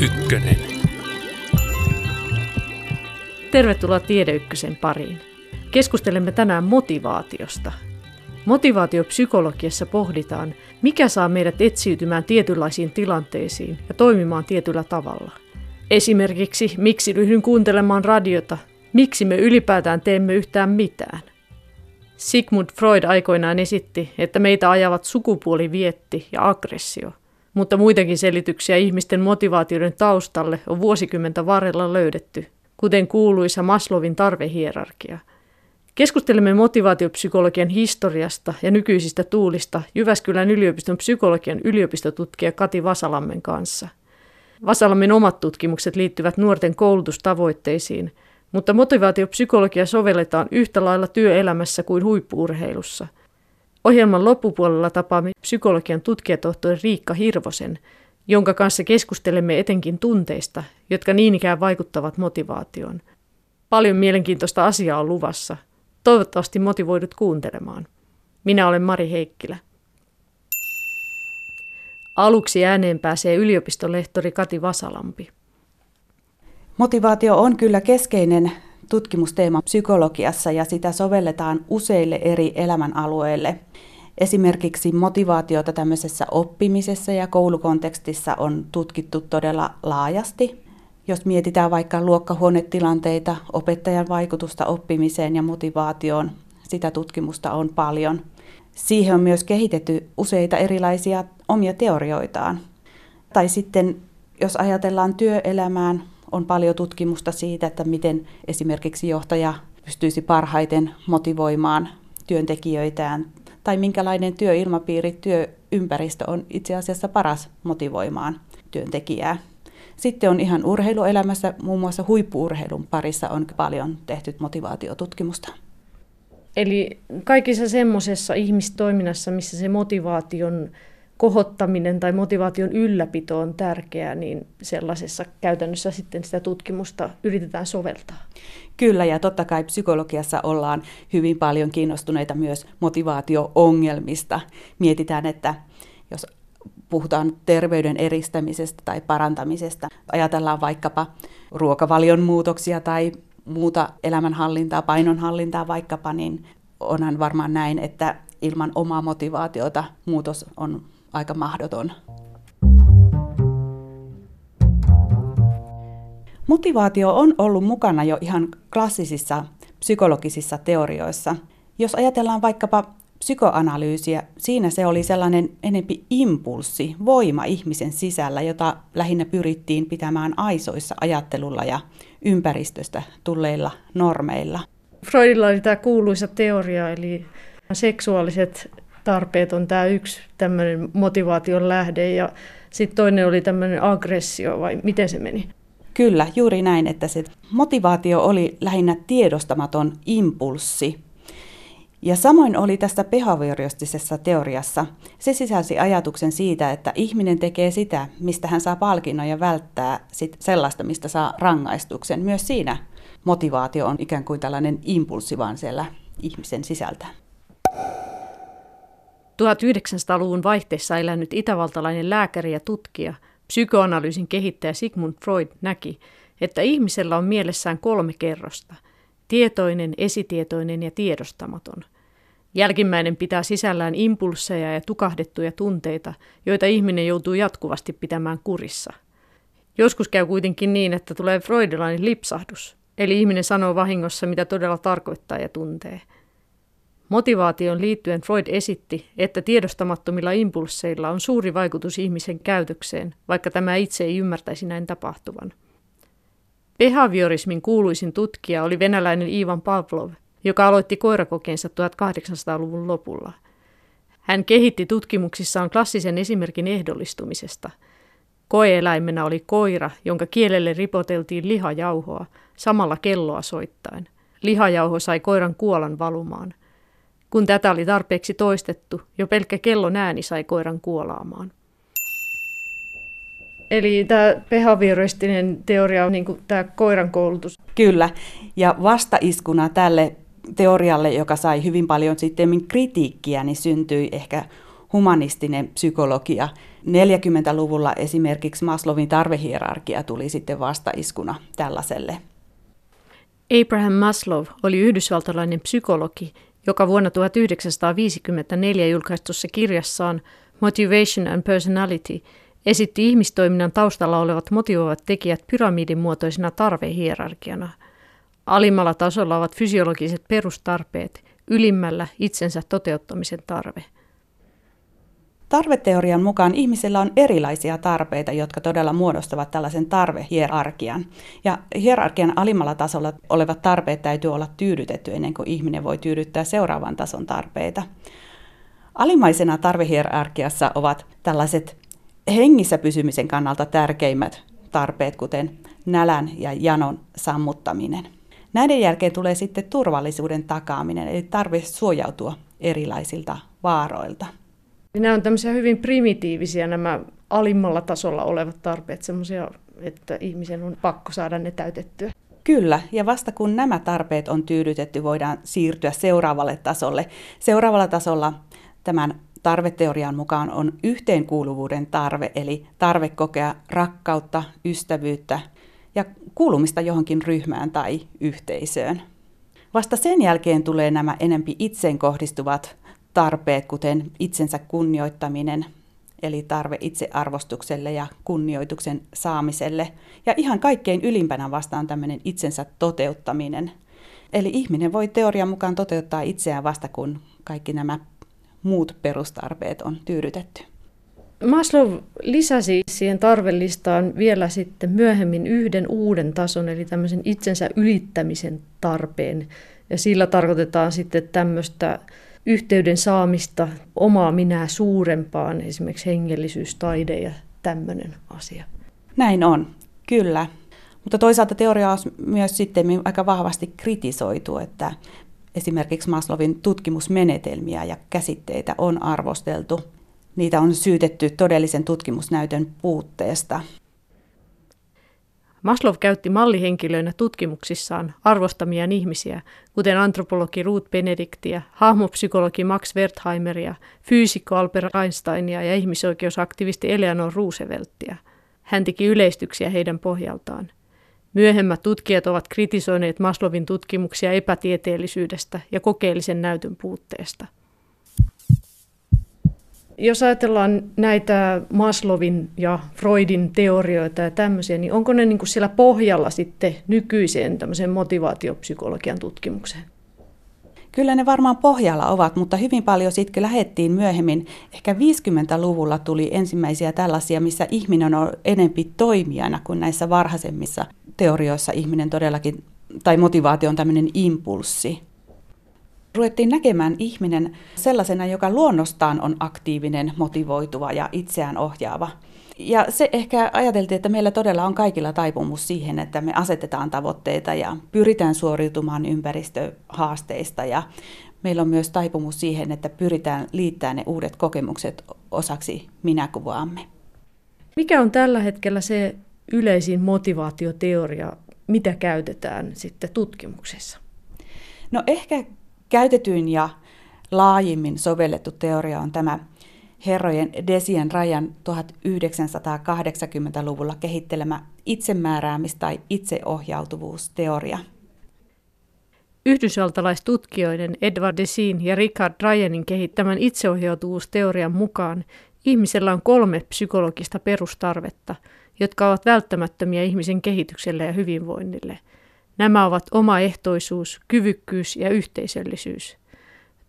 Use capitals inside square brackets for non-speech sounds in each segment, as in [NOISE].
Ykkönen. Tervetuloa Tiedeykkösen pariin. Keskustelemme tänään motivaatiosta. Motivaatiopsykologiassa pohditaan, mikä saa meidät etsiytymään tietynlaisiin tilanteisiin ja toimimaan tietyllä tavalla. Esimerkiksi, miksi ryhdyn kuuntelemaan radiota, miksi me ylipäätään teemme yhtään mitään. Sigmund Freud aikoinaan esitti, että meitä ajavat sukupuolivietti ja aggressio, mutta muitakin selityksiä ihmisten motivaatioiden taustalle on vuosikymmentä varrella löydetty, kuten kuuluisa Maslovin tarvehierarkia. Keskustelemme motivaatiopsykologian historiasta ja nykyisistä tuulista Jyväskylän yliopiston psykologian yliopistotutkija Kati Vasalammen kanssa. Vasalammen omat tutkimukset liittyvät nuorten koulutustavoitteisiin – mutta motivaatiopsykologia sovelletaan yhtä lailla työelämässä kuin huippuurheilussa. Ohjelman loppupuolella tapaamme psykologian tutkijatohtori Riikka Hirvosen, jonka kanssa keskustelemme etenkin tunteista, jotka niin ikään vaikuttavat motivaatioon. Paljon mielenkiintoista asiaa on luvassa. Toivottavasti motivoidut kuuntelemaan. Minä olen Mari Heikkilä. Aluksi ääneen pääsee yliopistolehtori Kati Vasalampi. Motivaatio on kyllä keskeinen tutkimusteema psykologiassa ja sitä sovelletaan useille eri elämänalueille. Esimerkiksi motivaatiota tämmöisessä oppimisessa ja koulukontekstissa on tutkittu todella laajasti. Jos mietitään vaikka luokkahuonetilanteita, opettajan vaikutusta oppimiseen ja motivaatioon, sitä tutkimusta on paljon. Siihen on myös kehitetty useita erilaisia omia teorioitaan. Tai sitten jos ajatellaan työelämään, on paljon tutkimusta siitä, että miten esimerkiksi johtaja pystyisi parhaiten motivoimaan työntekijöitään tai minkälainen työilmapiiri, työympäristö on itse asiassa paras motivoimaan työntekijää. Sitten on ihan urheiluelämässä, muun muassa huippuurheilun parissa on paljon tehty motivaatiotutkimusta. Eli kaikissa semmoisessa ihmistoiminnassa, missä se motivaation kohottaminen tai motivaation ylläpito on tärkeää, niin sellaisessa käytännössä sitten sitä tutkimusta yritetään soveltaa. Kyllä, ja totta kai psykologiassa ollaan hyvin paljon kiinnostuneita myös motivaatio-ongelmista. Mietitään, että jos puhutaan terveyden eristämisestä tai parantamisesta, ajatellaan vaikkapa ruokavalion muutoksia tai muuta elämänhallintaa, painonhallintaa vaikkapa, niin onhan varmaan näin, että ilman omaa motivaatiota muutos on aika mahdoton. Motivaatio on ollut mukana jo ihan klassisissa psykologisissa teorioissa. Jos ajatellaan vaikkapa psykoanalyysiä, siinä se oli sellainen enempi impulssi, voima ihmisen sisällä, jota lähinnä pyrittiin pitämään aisoissa ajattelulla ja ympäristöstä tulleilla normeilla. Freudilla oli tämä kuuluisa teoria, eli seksuaaliset tarpeet on tämä yksi tämmöinen motivaation lähde ja sitten toinen oli tämmöinen aggressio vai miten se meni? Kyllä, juuri näin, että se motivaatio oli lähinnä tiedostamaton impulssi. Ja samoin oli tässä behavioristisessa teoriassa. Se sisälsi ajatuksen siitä, että ihminen tekee sitä, mistä hän saa palkinnon ja välttää sit sellaista, mistä saa rangaistuksen. Myös siinä motivaatio on ikään kuin tällainen impulssi vaan siellä ihmisen sisältä. 1900-luvun vaihteessa elänyt itävaltalainen lääkäri ja tutkija, psykoanalyysin kehittäjä Sigmund Freud näki, että ihmisellä on mielessään kolme kerrosta, tietoinen, esitietoinen ja tiedostamaton. Jälkimmäinen pitää sisällään impulseja ja tukahdettuja tunteita, joita ihminen joutuu jatkuvasti pitämään kurissa. Joskus käy kuitenkin niin, että tulee freudilainen lipsahdus, eli ihminen sanoo vahingossa, mitä todella tarkoittaa ja tuntee – Motivaation liittyen Freud esitti, että tiedostamattomilla impulseilla on suuri vaikutus ihmisen käytökseen, vaikka tämä itse ei ymmärtäisi näin tapahtuvan. Behaviorismin kuuluisin tutkija oli venäläinen Ivan Pavlov, joka aloitti koirakokeensa 1800-luvun lopulla. Hän kehitti tutkimuksissaan klassisen esimerkin ehdollistumisesta. Koeeläimenä oli koira, jonka kielelle ripoteltiin lihajauhoa, samalla kelloa soittaen. Lihajauho sai koiran kuolan valumaan – kun tätä oli tarpeeksi toistettu, jo pelkkä kellon ääni sai koiran kuolaamaan. Eli tämä behavioristinen teoria on niin kuin tämä koiran koulutus. Kyllä, ja vastaiskuna tälle teorialle, joka sai hyvin paljon sitten kritiikkiä, niin syntyi ehkä humanistinen psykologia. 40-luvulla esimerkiksi Maslowin tarvehierarkia tuli sitten vastaiskuna tällaiselle. Abraham Maslow oli yhdysvaltalainen psykologi, joka vuonna 1954 julkaistussa kirjassaan Motivation and Personality esitti ihmistoiminnan taustalla olevat motivoivat tekijät pyramidin muotoisena tarvehierarkiana. Alimmalla tasolla ovat fysiologiset perustarpeet, ylimmällä itsensä toteuttamisen tarve. Tarveteorian mukaan ihmisellä on erilaisia tarpeita, jotka todella muodostavat tällaisen tarvehierarkian. Ja hierarkian alimmalla tasolla olevat tarpeet täytyy olla tyydytetty ennen kuin ihminen voi tyydyttää seuraavan tason tarpeita. Alimmaisena tarvehierarkiassa ovat tällaiset hengissä pysymisen kannalta tärkeimmät tarpeet, kuten nälän ja janon sammuttaminen. Näiden jälkeen tulee sitten turvallisuuden takaaminen, eli tarve suojautua erilaisilta vaaroilta. Nämä on tämmöisiä hyvin primitiivisiä nämä alimmalla tasolla olevat tarpeet, semmoisia, että ihmisen on pakko saada ne täytettyä. Kyllä, ja vasta kun nämä tarpeet on tyydytetty, voidaan siirtyä seuraavalle tasolle. Seuraavalla tasolla tämän tarveteorian mukaan on yhteenkuuluvuuden tarve, eli tarve kokea rakkautta, ystävyyttä ja kuulumista johonkin ryhmään tai yhteisöön. Vasta sen jälkeen tulee nämä enempi itseen kohdistuvat tarpeet, kuten itsensä kunnioittaminen, eli tarve itsearvostukselle ja kunnioituksen saamiselle. Ja ihan kaikkein ylimpänä vastaan tämmöinen itsensä toteuttaminen. Eli ihminen voi teorian mukaan toteuttaa itseään vasta, kun kaikki nämä muut perustarpeet on tyydytetty. Maslow lisäsi siihen tarvelistaan vielä sitten myöhemmin yhden uuden tason, eli tämmöisen itsensä ylittämisen tarpeen. Ja sillä tarkoitetaan sitten tämmöistä yhteyden saamista omaa minää suurempaan, esimerkiksi hengellisyys, taide ja tämmöinen asia. Näin on, kyllä. Mutta toisaalta teoria on myös sitten aika vahvasti kritisoitu, että esimerkiksi Maslowin tutkimusmenetelmiä ja käsitteitä on arvosteltu. Niitä on syytetty todellisen tutkimusnäytön puutteesta. Maslow käytti mallihenkilöinä tutkimuksissaan arvostamia ihmisiä, kuten antropologi Ruth Benediktia, hahmopsykologi Max Wertheimeria, fyysikko Albert Einsteinia ja ihmisoikeusaktivisti Eleanor Rooseveltia. Hän teki yleistyksiä heidän pohjaltaan. Myöhemmät tutkijat ovat kritisoineet Maslowin tutkimuksia epätieteellisyydestä ja kokeellisen näytön puutteesta. Jos ajatellaan näitä Maslowin ja Freudin teorioita ja tämmöisiä, niin onko ne niin kuin siellä pohjalla sitten nykyiseen tämmöiseen motivaatiopsykologian tutkimukseen? Kyllä ne varmaan pohjalla ovat, mutta hyvin paljon sitten lähettiin myöhemmin. Ehkä 50-luvulla tuli ensimmäisiä tällaisia, missä ihminen on enempi toimijana kuin näissä varhaisemmissa teorioissa ihminen todellakin, tai motivaatio on tämmöinen impulssi. Ruvettiin näkemään ihminen sellaisena, joka luonnostaan on aktiivinen, motivoituva ja itseään ohjaava. Ja se ehkä ajateltiin, että meillä todella on kaikilla taipumus siihen, että me asetetaan tavoitteita ja pyritään suoriutumaan ympäristöhaasteista ja meillä on myös taipumus siihen, että pyritään liittämään ne uudet kokemukset osaksi minäkuvaamme. Mikä on tällä hetkellä se yleisin motivaatioteoria, mitä käytetään sitten tutkimuksessa? No ehkä käytetyin ja laajimmin sovellettu teoria on tämä herrojen Desien Rajan 1980-luvulla kehittelemä itsemääräämis- tai itseohjautuvuusteoria. Yhdysvaltalaistutkijoiden Edward Desin ja Richard Ryanin kehittämän itseohjautuvuusteorian mukaan ihmisellä on kolme psykologista perustarvetta, jotka ovat välttämättömiä ihmisen kehitykselle ja hyvinvoinnille. Nämä ovat omaehtoisuus, kyvykkyys ja yhteisöllisyys –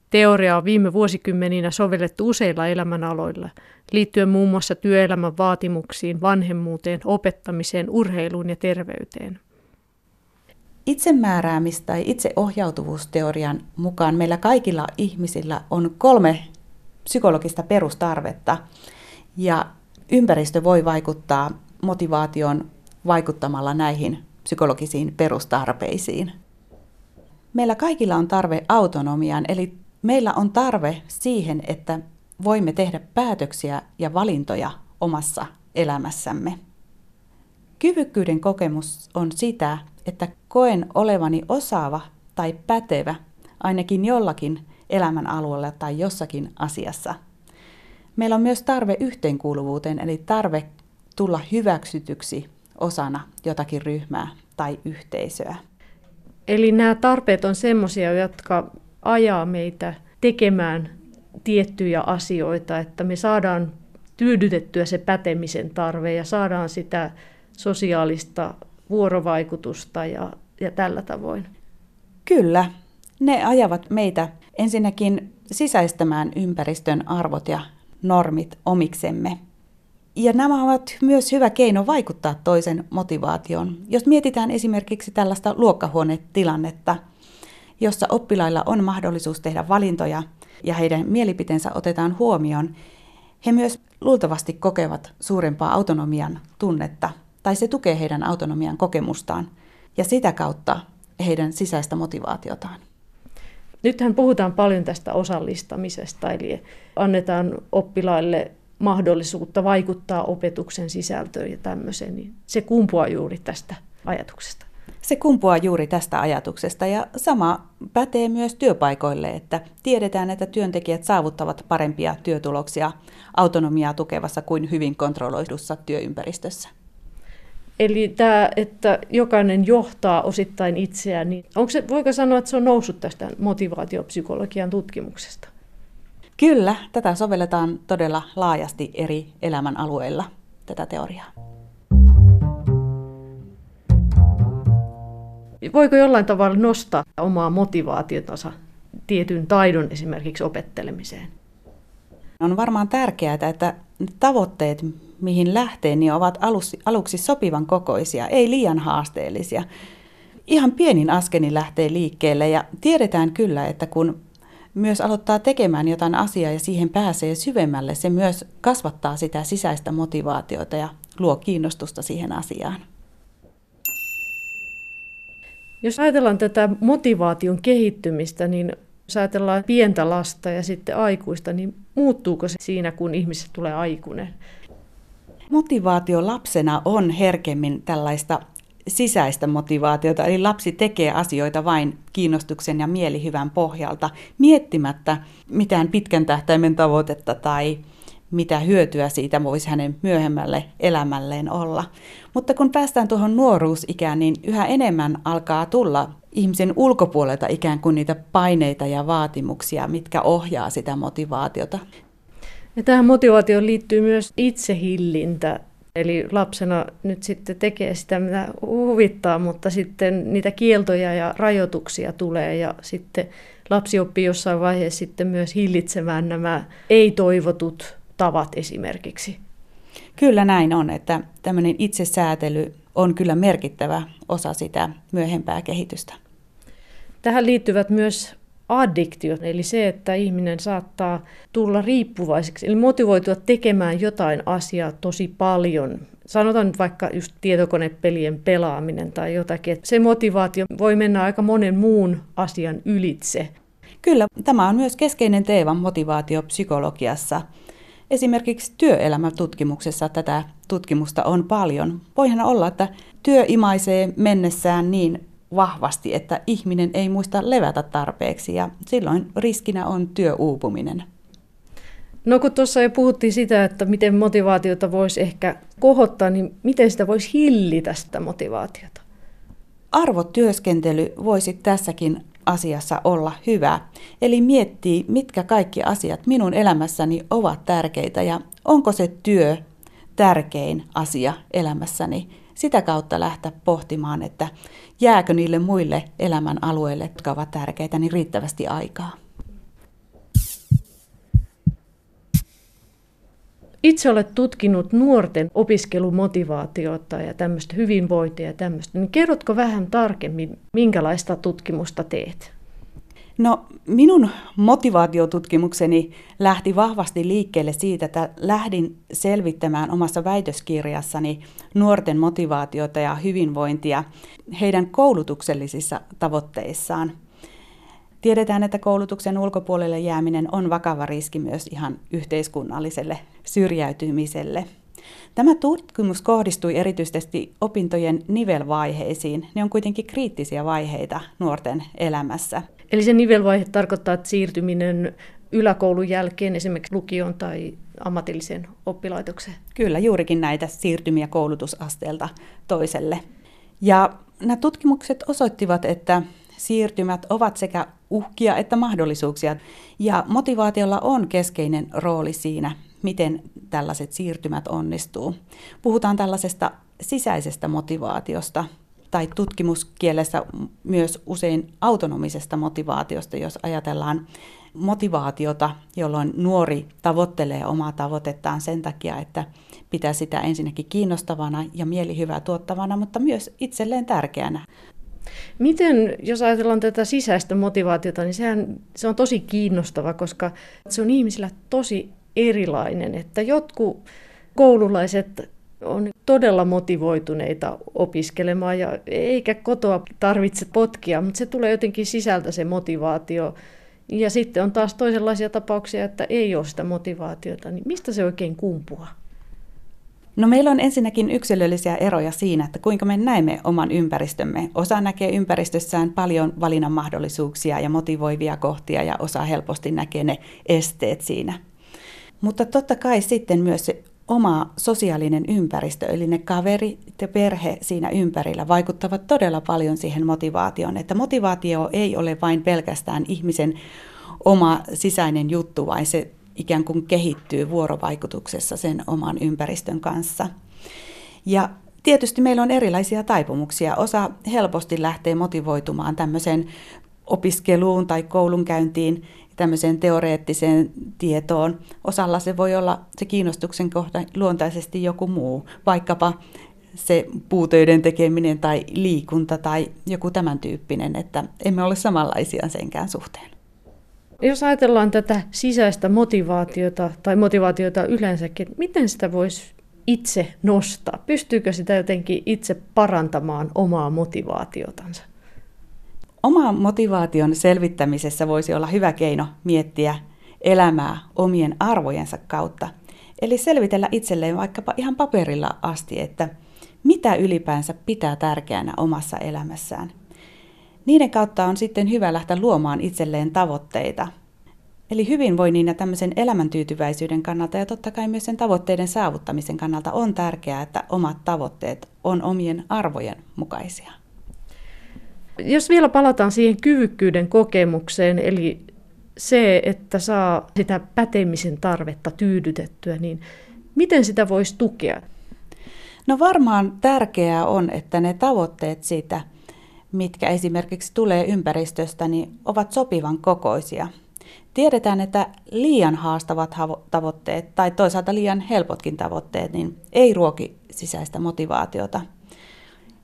Teoria on viime vuosikymmeninä sovellettu useilla elämänaloilla, liittyen muun muassa työelämän vaatimuksiin, vanhemmuuteen, opettamiseen, urheiluun ja terveyteen. Itsemääräämis- tai itseohjautuvuusteorian mukaan meillä kaikilla ihmisillä on kolme psykologista perustarvetta, ja ympäristö voi vaikuttaa motivaation vaikuttamalla näihin psykologisiin perustarpeisiin. Meillä kaikilla on tarve autonomiaan, eli Meillä on tarve siihen, että voimme tehdä päätöksiä ja valintoja omassa elämässämme. Kyvykkyyden kokemus on sitä, että koen olevani osaava tai pätevä ainakin jollakin elämän alueella tai jossakin asiassa. Meillä on myös tarve yhteenkuuluvuuteen, eli tarve tulla hyväksytyksi osana jotakin ryhmää tai yhteisöä. Eli nämä tarpeet on sellaisia, jotka ajaa meitä tekemään tiettyjä asioita, että me saadaan tyydytettyä se pätemisen tarve ja saadaan sitä sosiaalista vuorovaikutusta ja, ja tällä tavoin. Kyllä, ne ajavat meitä ensinnäkin sisäistämään ympäristön arvot ja normit omiksemme. Ja nämä ovat myös hyvä keino vaikuttaa toisen motivaatioon. Jos mietitään esimerkiksi tällaista luokkahuonetilannetta, jossa oppilailla on mahdollisuus tehdä valintoja ja heidän mielipiteensä otetaan huomioon, he myös luultavasti kokevat suurempaa autonomian tunnetta, tai se tukee heidän autonomian kokemustaan, ja sitä kautta heidän sisäistä motivaatiotaan. Nythän puhutaan paljon tästä osallistamisesta, eli annetaan oppilaille mahdollisuutta vaikuttaa opetuksen sisältöön ja tämmöiseen, niin se kumpuaa juuri tästä ajatuksesta. Se kumpuaa juuri tästä ajatuksesta ja sama pätee myös työpaikoille, että tiedetään, että työntekijät saavuttavat parempia työtuloksia autonomiaa tukevassa kuin hyvin kontrolloidussa työympäristössä. Eli tämä, että jokainen johtaa osittain itseään, niin onko se, voiko sanoa, että se on noussut tästä motivaatiopsykologian tutkimuksesta? Kyllä, tätä sovelletaan todella laajasti eri elämän alueilla, tätä teoriaa. Voiko jollain tavalla nostaa omaa motivaatiotansa tietyn taidon esimerkiksi opettelemiseen? On varmaan tärkeää, että tavoitteet, mihin lähtee, niin ovat aluksi, aluksi sopivan kokoisia, ei liian haasteellisia. Ihan pienin askelin lähtee liikkeelle ja tiedetään kyllä, että kun myös aloittaa tekemään jotain asiaa ja siihen pääsee syvemmälle, se myös kasvattaa sitä sisäistä motivaatiota ja luo kiinnostusta siihen asiaan. Jos ajatellaan tätä motivaation kehittymistä, niin jos ajatellaan pientä lasta ja sitten aikuista, niin muuttuuko se siinä, kun ihmisestä tulee aikuinen? Motivaatio lapsena on herkemmin tällaista sisäistä motivaatiota, eli lapsi tekee asioita vain kiinnostuksen ja mielihyvän pohjalta, miettimättä mitään pitkän tähtäimen tavoitetta tai mitä hyötyä siitä voisi hänen myöhemmälle elämälleen olla. Mutta kun päästään tuohon nuoruusikään, niin yhä enemmän alkaa tulla ihmisen ulkopuolelta ikään kuin niitä paineita ja vaatimuksia, mitkä ohjaa sitä motivaatiota. Ja tähän motivaatioon liittyy myös itsehillintä. Eli lapsena nyt sitten tekee sitä, mitä huvittaa, mutta sitten niitä kieltoja ja rajoituksia tulee ja sitten lapsi oppii jossain vaiheessa sitten myös hillitsemään nämä ei-toivotut tavat esimerkiksi. Kyllä näin on, että tämmöinen itsesäätely on kyllä merkittävä osa sitä myöhempää kehitystä. Tähän liittyvät myös addiktiot, eli se, että ihminen saattaa tulla riippuvaiseksi, eli motivoitua tekemään jotain asiaa tosi paljon. Sanotaan nyt vaikka just tietokonepelien pelaaminen tai jotakin, että se motivaatio voi mennä aika monen muun asian ylitse. Kyllä, tämä on myös keskeinen teema motivaatiopsykologiassa. Esimerkiksi työelämätutkimuksessa tätä tutkimusta on paljon. Voihan olla, että työ imaisee mennessään niin vahvasti, että ihminen ei muista levätä tarpeeksi ja silloin riskinä on työuupuminen. No kun tuossa jo puhuttiin sitä, että miten motivaatiota voisi ehkä kohottaa, niin miten sitä voisi hillitä sitä motivaatiota? Arvotyöskentely voisi tässäkin asiassa olla hyvä. Eli miettii, mitkä kaikki asiat minun elämässäni ovat tärkeitä ja onko se työ tärkein asia elämässäni. Sitä kautta lähteä pohtimaan, että jääkö niille muille elämän alueille, jotka ovat tärkeitä, niin riittävästi aikaa. Itse olet tutkinut nuorten opiskelumotivaatiota ja tämmöistä hyvinvointia ja tämmöistä, niin kerrotko vähän tarkemmin, minkälaista tutkimusta teet? No minun motivaatiotutkimukseni lähti vahvasti liikkeelle siitä, että lähdin selvittämään omassa väitöskirjassani nuorten motivaatiota ja hyvinvointia heidän koulutuksellisissa tavoitteissaan. Tiedetään, että koulutuksen ulkopuolelle jääminen on vakava riski myös ihan yhteiskunnalliselle syrjäytymiselle. Tämä tutkimus kohdistui erityisesti opintojen nivelvaiheisiin. Ne on kuitenkin kriittisiä vaiheita nuorten elämässä. Eli se nivelvaihe tarkoittaa, että siirtyminen yläkoulun jälkeen esimerkiksi lukion tai ammatillisen oppilaitokseen? Kyllä, juurikin näitä siirtymiä koulutusasteelta toiselle. Ja nämä tutkimukset osoittivat, että siirtymät ovat sekä uhkia että mahdollisuuksia. Ja motivaatiolla on keskeinen rooli siinä, miten tällaiset siirtymät onnistuu. Puhutaan tällaisesta sisäisestä motivaatiosta tai tutkimuskielessä myös usein autonomisesta motivaatiosta, jos ajatellaan motivaatiota, jolloin nuori tavoittelee omaa tavoitettaan sen takia, että pitää sitä ensinnäkin kiinnostavana ja mielihyvää tuottavana, mutta myös itselleen tärkeänä. Miten, jos ajatellaan tätä sisäistä motivaatiota, niin sehän, se on tosi kiinnostava, koska se on ihmisillä tosi erilainen, että jotkut koululaiset on todella motivoituneita opiskelemaan ja eikä kotoa tarvitse potkia, mutta se tulee jotenkin sisältä se motivaatio. Ja sitten on taas toisenlaisia tapauksia, että ei ole sitä motivaatiota, niin mistä se oikein kumpuaa? No meillä on ensinnäkin yksilöllisiä eroja siinä, että kuinka me näemme oman ympäristömme. Osa näkee ympäristössään paljon valinnan mahdollisuuksia ja motivoivia kohtia ja osa helposti näkee ne esteet siinä. Mutta totta kai sitten myös se oma sosiaalinen ympäristö, eli ne kaveri ja perhe siinä ympärillä vaikuttavat todella paljon siihen motivaatioon. Että motivaatio ei ole vain pelkästään ihmisen oma sisäinen juttu, vaan se ikään kuin kehittyy vuorovaikutuksessa sen oman ympäristön kanssa. Ja tietysti meillä on erilaisia taipumuksia. Osa helposti lähtee motivoitumaan tämmöiseen opiskeluun tai koulunkäyntiin, tämmöiseen teoreettiseen tietoon. Osalla se voi olla se kiinnostuksen kohta luontaisesti joku muu, vaikkapa se puutöiden tekeminen tai liikunta tai joku tämän tyyppinen, että emme ole samanlaisia senkään suhteen. Jos ajatellaan tätä sisäistä motivaatiota tai motivaatiota yleensäkin, miten sitä voisi itse nostaa? Pystyykö sitä jotenkin itse parantamaan omaa motivaatiotansa? Oman motivaation selvittämisessä voisi olla hyvä keino miettiä elämää omien arvojensa kautta. Eli selvitellä itselleen vaikkapa ihan paperilla asti, että mitä ylipäänsä pitää tärkeänä omassa elämässään. Niiden kautta on sitten hyvä lähteä luomaan itselleen tavoitteita. Eli hyvinvoinnin ja tämmöisen elämäntyytyväisyyden kannalta ja totta kai myös sen tavoitteiden saavuttamisen kannalta on tärkeää, että omat tavoitteet on omien arvojen mukaisia. Jos vielä palataan siihen kyvykkyyden kokemukseen, eli se, että saa sitä pätemisen tarvetta tyydytettyä, niin miten sitä voisi tukea? No varmaan tärkeää on, että ne tavoitteet siitä, mitkä esimerkiksi tulee ympäristöstä, niin ovat sopivan kokoisia. Tiedetään, että liian haastavat tavoitteet tai toisaalta liian helpotkin tavoitteet niin ei ruoki sisäistä motivaatiota –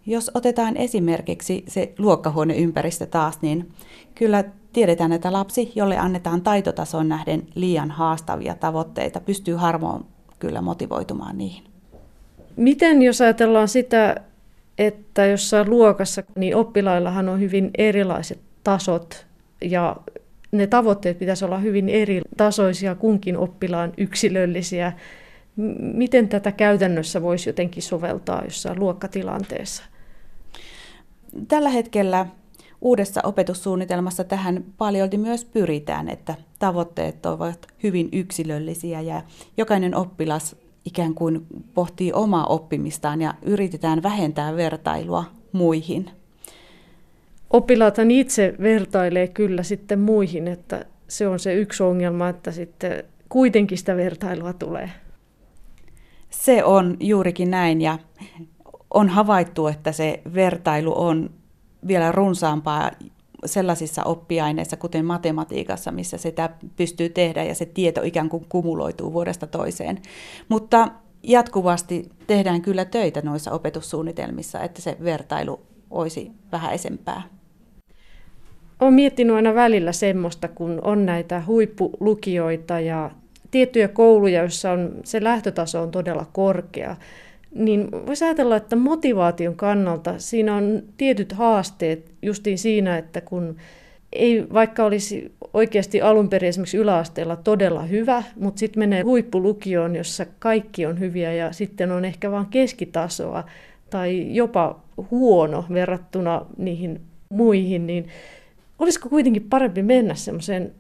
jos otetaan esimerkiksi se luokkahuoneympäristö taas, niin kyllä tiedetään, että lapsi, jolle annetaan taitotason nähden liian haastavia tavoitteita, pystyy harvoin kyllä motivoitumaan niihin. Miten jos ajatellaan sitä, että jossain luokassa, niin oppilaillahan on hyvin erilaiset tasot ja ne tavoitteet pitäisi olla hyvin eri tasoisia kunkin oppilaan yksilöllisiä. Miten tätä käytännössä voisi jotenkin soveltaa jossain luokkatilanteessa? Tällä hetkellä uudessa opetussuunnitelmassa tähän paljolti myös pyritään, että tavoitteet ovat hyvin yksilöllisiä ja jokainen oppilas ikään kuin pohtii omaa oppimistaan ja yritetään vähentää vertailua muihin. Oppilaat itse vertailee kyllä sitten muihin, että se on se yksi ongelma, että sitten kuitenkin sitä vertailua tulee. Se on juurikin näin ja on havaittu, että se vertailu on vielä runsaampaa sellaisissa oppiaineissa, kuten matematiikassa, missä sitä pystyy tehdä ja se tieto ikään kuin kumuloituu vuodesta toiseen. Mutta jatkuvasti tehdään kyllä töitä noissa opetussuunnitelmissa, että se vertailu olisi vähäisempää. Olen miettinyt aina välillä semmoista, kun on näitä huippulukijoita ja tiettyjä kouluja, joissa on, se lähtötaso on todella korkea niin voisi ajatella, että motivaation kannalta siinä on tietyt haasteet justiin siinä, että kun ei vaikka olisi oikeasti alun perin esimerkiksi yläasteella todella hyvä, mutta sitten menee huippulukioon, jossa kaikki on hyviä ja sitten on ehkä vain keskitasoa tai jopa huono verrattuna niihin muihin, niin olisiko kuitenkin parempi mennä semmoiseen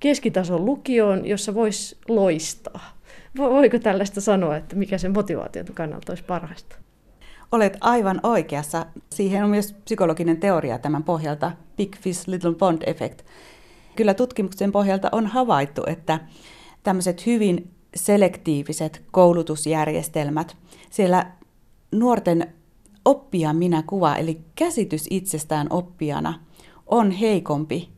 keskitason lukioon, jossa voisi loistaa. Voiko tällaista sanoa, että mikä se motivaation kannalta olisi parhaista? Olet aivan oikeassa. Siihen on myös psykologinen teoria tämän pohjalta, Big Fish Little Pond Effect. Kyllä tutkimuksen pohjalta on havaittu, että tämmöiset hyvin selektiiviset koulutusjärjestelmät, siellä nuorten oppia minä kuva, eli käsitys itsestään oppijana, on heikompi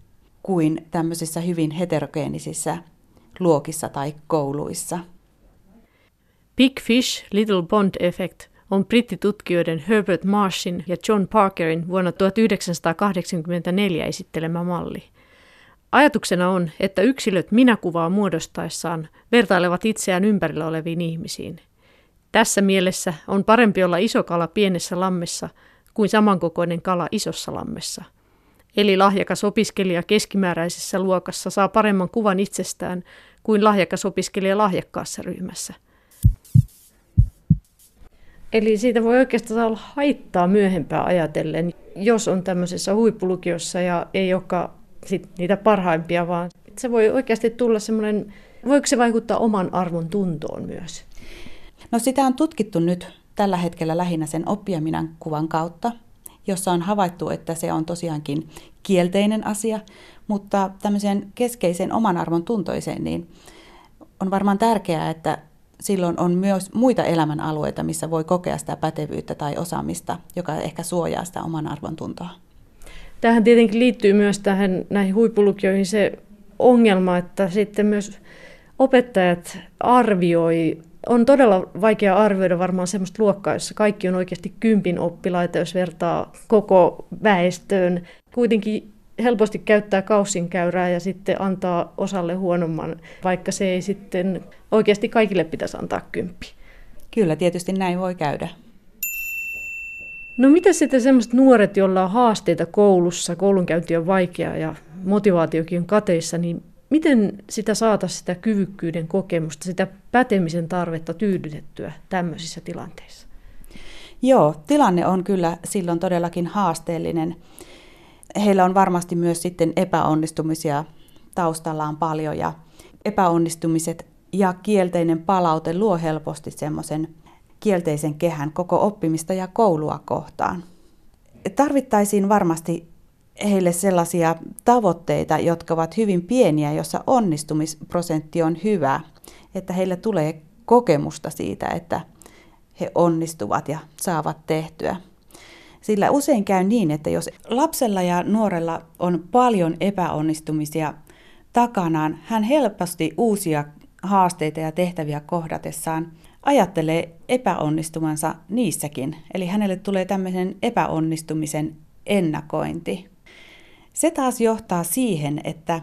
kuin tämmöisissä hyvin heterogeenisissä luokissa tai kouluissa. Big Fish, Little Pond Effect on brittitutkijoiden Herbert Marshin ja John Parkerin vuonna 1984 esittelemä malli. Ajatuksena on, että yksilöt minäkuvaa muodostaessaan vertailevat itseään ympärillä oleviin ihmisiin. Tässä mielessä on parempi olla iso kala pienessä lammessa kuin samankokoinen kala isossa lammessa. Eli lahjakas opiskelija keskimääräisessä luokassa saa paremman kuvan itsestään kuin lahjakas opiskelija lahjakkaassa ryhmässä. Eli siitä voi oikeastaan olla haittaa myöhempää ajatellen, jos on tämmöisessä huippulukiossa ja ei olekaan sit niitä parhaimpia, vaan se voi oikeasti tulla semmoinen, voiko se vaikuttaa oman arvon tuntoon myös? No sitä on tutkittu nyt tällä hetkellä lähinnä sen oppiaminan kuvan kautta, jossa on havaittu, että se on tosiaankin kielteinen asia, mutta tämmöiseen keskeisen oman arvon tuntoiseen, niin on varmaan tärkeää, että silloin on myös muita elämänalueita, missä voi kokea sitä pätevyyttä tai osaamista, joka ehkä suojaa sitä oman arvon tuntoa. Tähän tietenkin liittyy myös tähän, näihin huippulukioihin se ongelma, että sitten myös opettajat arvioi on todella vaikea arvioida varmaan sellaista luokkaa, jossa kaikki on oikeasti kympin oppilaita, jos vertaa koko väestöön. Kuitenkin helposti käyttää käyrää ja sitten antaa osalle huonomman, vaikka se ei sitten oikeasti kaikille pitäisi antaa kymppi. Kyllä, tietysti näin voi käydä. No mitä sitten semmoiset nuoret, joilla on haasteita koulussa, koulunkäynti on vaikeaa ja motivaatiokin on kateissa, niin miten sitä saataisiin sitä kyvykkyyden kokemusta, sitä pätemisen tarvetta tyydytettyä tämmöisissä tilanteissa? Joo, tilanne on kyllä silloin todellakin haasteellinen. Heillä on varmasti myös sitten epäonnistumisia taustallaan paljon ja epäonnistumiset ja kielteinen palaute luo helposti semmoisen kielteisen kehän koko oppimista ja koulua kohtaan. Tarvittaisiin varmasti heille sellaisia tavoitteita, jotka ovat hyvin pieniä, jossa onnistumisprosentti on hyvä, että heille tulee kokemusta siitä, että he onnistuvat ja saavat tehtyä. Sillä usein käy niin, että jos lapsella ja nuorella on paljon epäonnistumisia takanaan, hän helposti uusia haasteita ja tehtäviä kohdatessaan ajattelee epäonnistumansa niissäkin. Eli hänelle tulee tämmöisen epäonnistumisen ennakointi. Se taas johtaa siihen, että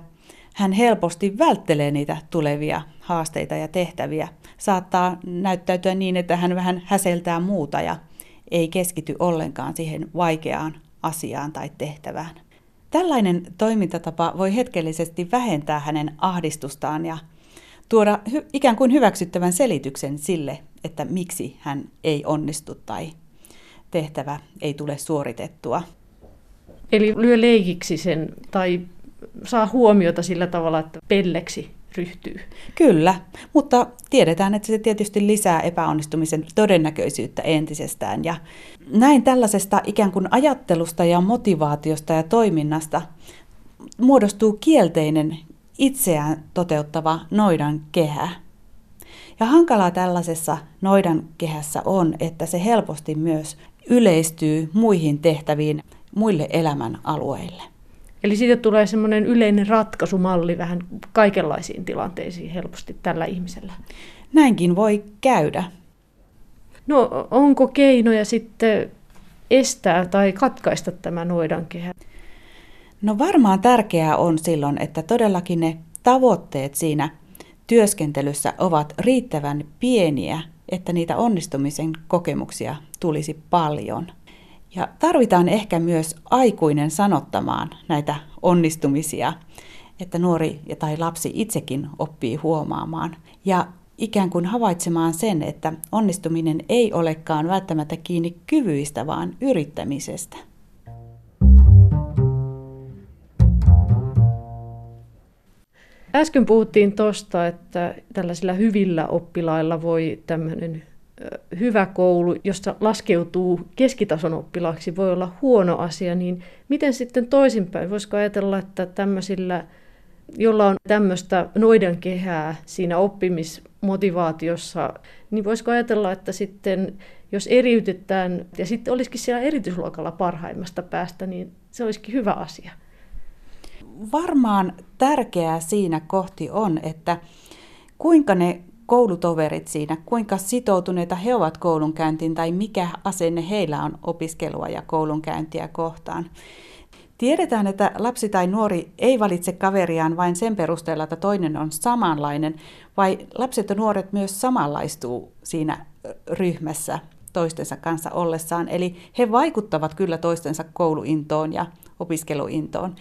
hän helposti välttelee niitä tulevia haasteita ja tehtäviä. Saattaa näyttäytyä niin, että hän vähän häseltää muuta ja ei keskity ollenkaan siihen vaikeaan asiaan tai tehtävään. Tällainen toimintatapa voi hetkellisesti vähentää hänen ahdistustaan ja tuoda hy- ikään kuin hyväksyttävän selityksen sille, että miksi hän ei onnistu tai tehtävä ei tule suoritettua. Eli lyö leikiksi sen tai saa huomiota sillä tavalla, että pelleksi ryhtyy. Kyllä, mutta tiedetään, että se tietysti lisää epäonnistumisen todennäköisyyttä entisestään. Ja näin tällaisesta ikään kuin ajattelusta ja motivaatiosta ja toiminnasta muodostuu kielteinen itseään toteuttava noidan kehä. Ja hankalaa tällaisessa noidan kehässä on, että se helposti myös yleistyy muihin tehtäviin, muille elämän alueille. Eli siitä tulee semmoinen yleinen ratkaisumalli vähän kaikenlaisiin tilanteisiin helposti tällä ihmisellä. Näinkin voi käydä. No onko keinoja sitten estää tai katkaista tämä noidankehä? No varmaan tärkeää on silloin, että todellakin ne tavoitteet siinä työskentelyssä ovat riittävän pieniä, että niitä onnistumisen kokemuksia tulisi paljon – ja tarvitaan ehkä myös aikuinen sanottamaan näitä onnistumisia, että nuori tai lapsi itsekin oppii huomaamaan. Ja ikään kuin havaitsemaan sen, että onnistuminen ei olekaan välttämättä kiinni kyvyistä, vaan yrittämisestä. Äsken puhuttiin tuosta, että tällaisilla hyvillä oppilailla voi tämmöinen hyvä koulu, josta laskeutuu keskitason oppilaaksi, voi olla huono asia, niin miten sitten toisinpäin? Voisiko ajatella, että tämmöisillä, jolla on tämmöistä noidankehää siinä oppimismotivaatiossa, niin voisiko ajatella, että sitten jos eriytetään ja sitten olisikin siellä erityisluokalla parhaimmasta päästä, niin se olisikin hyvä asia. Varmaan tärkeää siinä kohti on, että kuinka ne koulutoverit siinä, kuinka sitoutuneita he ovat koulunkäyntiin tai mikä asenne heillä on opiskelua ja koulunkäyntiä kohtaan. Tiedetään, että lapsi tai nuori ei valitse kaveriaan vain sen perusteella, että toinen on samanlainen, vai lapset ja nuoret myös samanlaistuu siinä ryhmässä toistensa kanssa ollessaan. Eli he vaikuttavat kyllä toistensa kouluintoon ja opiskeluintoon.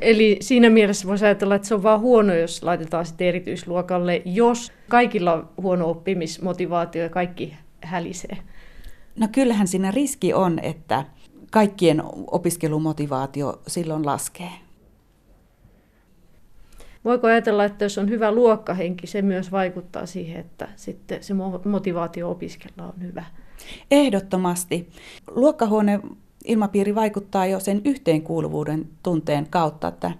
Eli siinä mielessä voisi ajatella, että se on vaan huono, jos laitetaan sitten erityisluokalle, jos kaikilla on huono oppimismotivaatio ja kaikki hälisee. No kyllähän siinä riski on, että kaikkien opiskelumotivaatio silloin laskee. Voiko ajatella, että jos on hyvä luokkahenki, se myös vaikuttaa siihen, että sitten se motivaatio opiskella on hyvä? Ehdottomasti. Luokkahuone ilmapiiri vaikuttaa jo sen yhteenkuuluvuuden tunteen kautta, että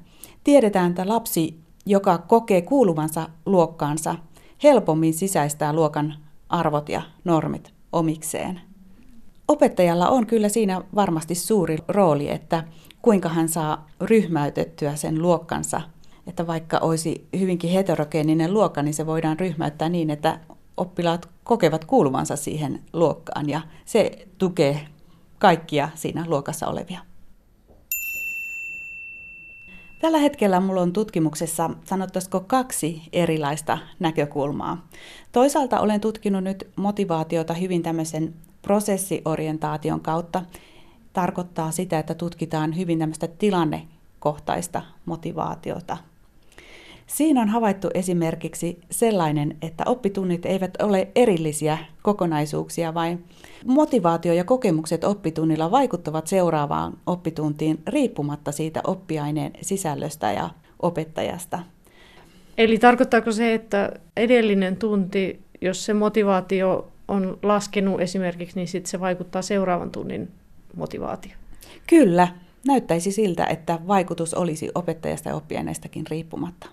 tiedetään, että lapsi, joka kokee kuuluvansa luokkaansa, helpommin sisäistää luokan arvot ja normit omikseen. Opettajalla on kyllä siinä varmasti suuri rooli, että kuinka hän saa ryhmäytettyä sen luokkansa. Että vaikka olisi hyvinkin heterogeeninen luokka, niin se voidaan ryhmäyttää niin, että oppilaat kokevat kuuluvansa siihen luokkaan ja se tukee kaikkia siinä luokassa olevia. Tällä hetkellä mulla on tutkimuksessa, sanottaisiko kaksi erilaista näkökulmaa. Toisaalta olen tutkinut nyt motivaatiota hyvin tämmöisen prosessiorientaation kautta. Tarkoittaa sitä, että tutkitaan hyvin tämmöistä tilannekohtaista motivaatiota – Siinä on havaittu esimerkiksi sellainen, että oppitunnit eivät ole erillisiä kokonaisuuksia, vaan motivaatio ja kokemukset oppitunnilla vaikuttavat seuraavaan oppituntiin riippumatta siitä oppiaineen sisällöstä ja opettajasta. Eli tarkoittaako se, että edellinen tunti, jos se motivaatio on laskenut esimerkiksi, niin sitten se vaikuttaa seuraavan tunnin motivaatio? Kyllä, näyttäisi siltä, että vaikutus olisi opettajasta ja oppiaineistakin riippumatta.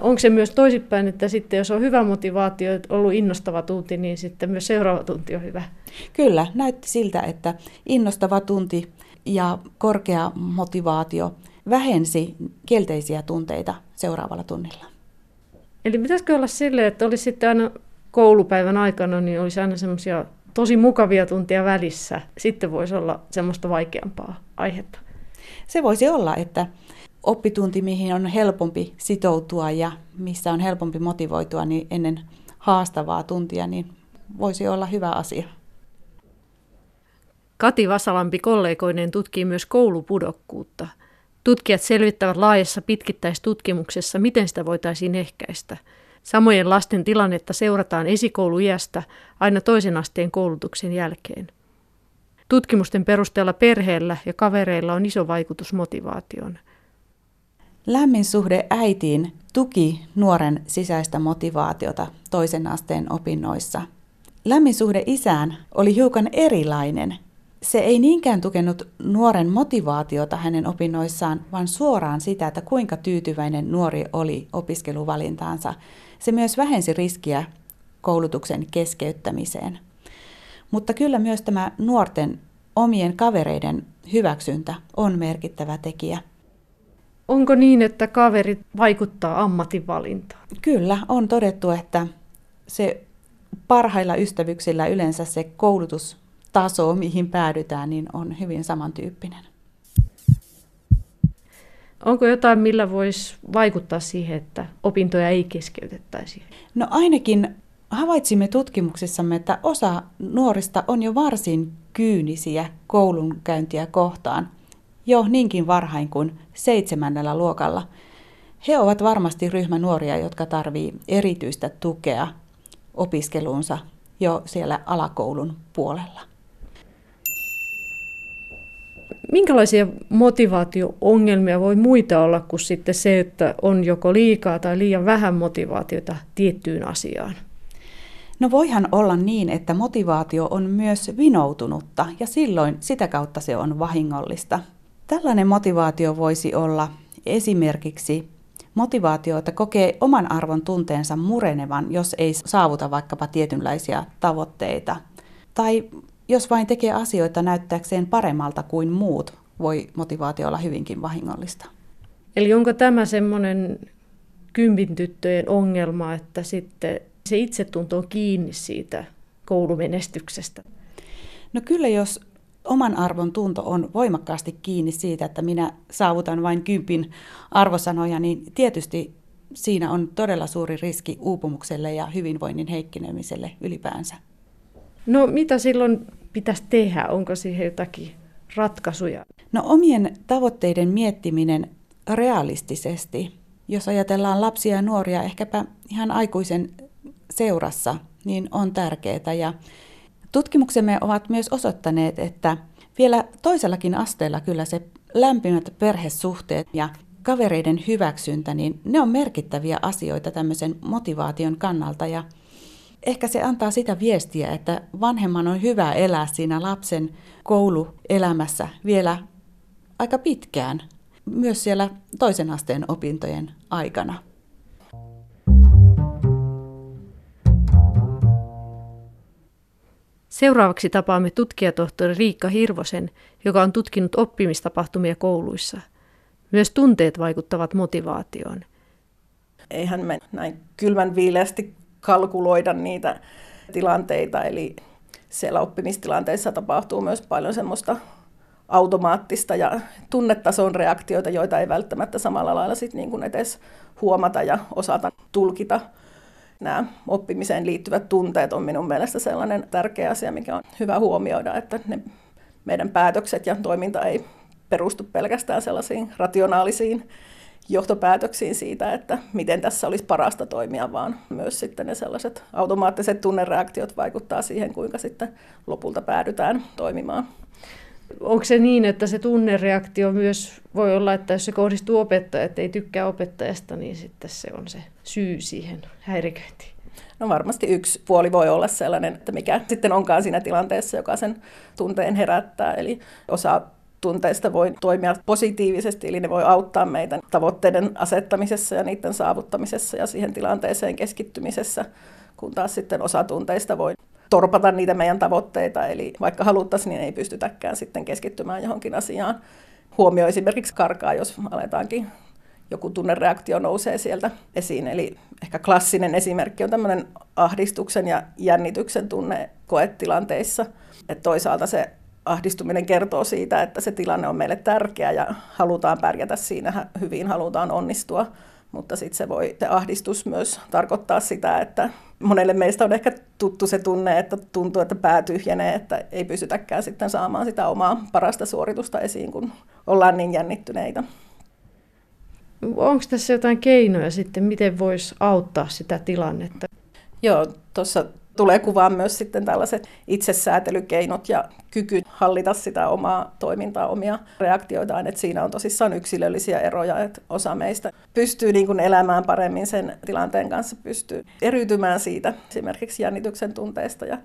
Onko se myös toisinpäin, että sitten jos on hyvä motivaatio, ollut innostava tunti, niin sitten myös seuraava tunti on hyvä? Kyllä, näytti siltä, että innostava tunti ja korkea motivaatio vähensi kielteisiä tunteita seuraavalla tunnilla. Eli pitäisikö olla silleen, että olisi sitten aina koulupäivän aikana, niin olisi aina semmoisia tosi mukavia tuntia välissä. Sitten voisi olla semmoista vaikeampaa aihetta. Se voisi olla, että oppitunti, mihin on helpompi sitoutua ja missä on helpompi motivoitua niin ennen haastavaa tuntia, niin voisi olla hyvä asia. Kati Vasalampi kollegoineen tutkii myös koulupudokkuutta. Tutkijat selvittävät laajassa pitkittäistutkimuksessa, miten sitä voitaisiin ehkäistä. Samojen lasten tilannetta seurataan esikouluiästä aina toisen asteen koulutuksen jälkeen. Tutkimusten perusteella perheellä ja kavereilla on iso vaikutus motivaatioon – Lämmin suhde äitiin tuki nuoren sisäistä motivaatiota toisen asteen opinnoissa. Lämmin suhde isään oli hiukan erilainen. Se ei niinkään tukenut nuoren motivaatiota hänen opinnoissaan, vaan suoraan sitä, että kuinka tyytyväinen nuori oli opiskeluvalintaansa. Se myös vähensi riskiä koulutuksen keskeyttämiseen. Mutta kyllä myös tämä nuorten omien kavereiden hyväksyntä on merkittävä tekijä. Onko niin, että kaverit vaikuttaa ammatinvalintaan? Kyllä, on todettu, että se parhailla ystävyksillä yleensä se koulutustaso, mihin päädytään, niin on hyvin samantyyppinen. Onko jotain, millä voisi vaikuttaa siihen, että opintoja ei keskeytettäisi? No ainakin havaitsimme tutkimuksissamme, että osa nuorista on jo varsin kyynisiä koulunkäyntiä kohtaan – jo niinkin varhain kuin seitsemännellä luokalla. He ovat varmasti ryhmä nuoria, jotka tarvii erityistä tukea opiskeluunsa jo siellä alakoulun puolella. Minkälaisia motivaatio-ongelmia voi muita olla kuin sitten se, että on joko liikaa tai liian vähän motivaatiota tiettyyn asiaan? No voihan olla niin, että motivaatio on myös vinoutunutta ja silloin sitä kautta se on vahingollista. Tällainen motivaatio voisi olla esimerkiksi motivaatio, että kokee oman arvon tunteensa murenevan, jos ei saavuta vaikkapa tietynlaisia tavoitteita. Tai jos vain tekee asioita näyttääkseen paremmalta kuin muut, voi motivaatio olla hyvinkin vahingollista. Eli onko tämä semmoinen kympintyttöjen ongelma, että sitten se itsetunto on kiinni siitä koulumenestyksestä? No kyllä, jos oman arvon tunto on voimakkaasti kiinni siitä, että minä saavutan vain kympin arvosanoja, niin tietysti siinä on todella suuri riski uupumukselle ja hyvinvoinnin heikkenemiselle ylipäänsä. No mitä silloin pitäisi tehdä? Onko siihen jotakin ratkaisuja? No omien tavoitteiden miettiminen realistisesti, jos ajatellaan lapsia ja nuoria ehkäpä ihan aikuisen seurassa, niin on tärkeää. Ja tutkimuksemme ovat myös osoittaneet, että vielä toisellakin asteella kyllä se lämpimät perhesuhteet ja kavereiden hyväksyntä, niin ne on merkittäviä asioita tämmöisen motivaation kannalta. Ja ehkä se antaa sitä viestiä, että vanhemman on hyvä elää siinä lapsen kouluelämässä vielä aika pitkään, myös siellä toisen asteen opintojen aikana. Seuraavaksi tapaamme tutkijatohtori Riikka Hirvosen, joka on tutkinut oppimistapahtumia kouluissa. Myös tunteet vaikuttavat motivaatioon. Eihän me näin kylmän viileästi kalkuloida niitä tilanteita, eli siellä oppimistilanteissa tapahtuu myös paljon semmoista automaattista ja tunnetason reaktioita, joita ei välttämättä samalla lailla sit niin kuin edes huomata ja osata tulkita nämä oppimiseen liittyvät tunteet on minun mielestä sellainen tärkeä asia, mikä on hyvä huomioida, että ne meidän päätökset ja toiminta ei perustu pelkästään sellaisiin rationaalisiin johtopäätöksiin siitä, että miten tässä olisi parasta toimia, vaan myös sitten ne sellaiset automaattiset tunnereaktiot vaikuttaa siihen, kuinka sitten lopulta päädytään toimimaan. Onko se niin, että se tunnereaktio myös voi olla, että jos se kohdistuu opettaja, että ei tykkää opettajasta, niin sitten se on se syy siihen häiriköintiin? No varmasti yksi puoli voi olla sellainen, että mikä sitten onkaan siinä tilanteessa, joka sen tunteen herättää. Eli osa tunteista voi toimia positiivisesti, eli ne voi auttaa meitä tavoitteiden asettamisessa ja niiden saavuttamisessa ja siihen tilanteeseen keskittymisessä, kun taas sitten osa tunteista voi torpata niitä meidän tavoitteita, eli vaikka haluttaisiin, niin ei pystytäkään sitten keskittymään johonkin asiaan. Huomio esimerkiksi karkaa, jos aletaankin joku tunnereaktio nousee sieltä esiin. Eli ehkä klassinen esimerkki on tämmöinen ahdistuksen ja jännityksen tunne koetilanteissa. Että toisaalta se ahdistuminen kertoo siitä, että se tilanne on meille tärkeä ja halutaan pärjätä siinä hyvin, halutaan onnistua. Mutta sitten se voi, se ahdistus myös tarkoittaa sitä, että monelle meistä on ehkä tuttu se tunne, että tuntuu, että pää tyhjenee, että ei pystytäkään sitten saamaan sitä omaa parasta suoritusta esiin, kun ollaan niin jännittyneitä. Onko tässä jotain keinoja sitten, miten voisi auttaa sitä tilannetta? Joo, tuossa tulee kuvaan myös sitten tällaiset itsesäätelykeinot ja kyky hallita sitä omaa toimintaa, omia reaktioitaan. Että siinä on tosissaan yksilöllisiä eroja, että osa meistä pystyy niin kuin elämään paremmin sen tilanteen kanssa, pystyy eriytymään siitä esimerkiksi jännityksen tunteesta ja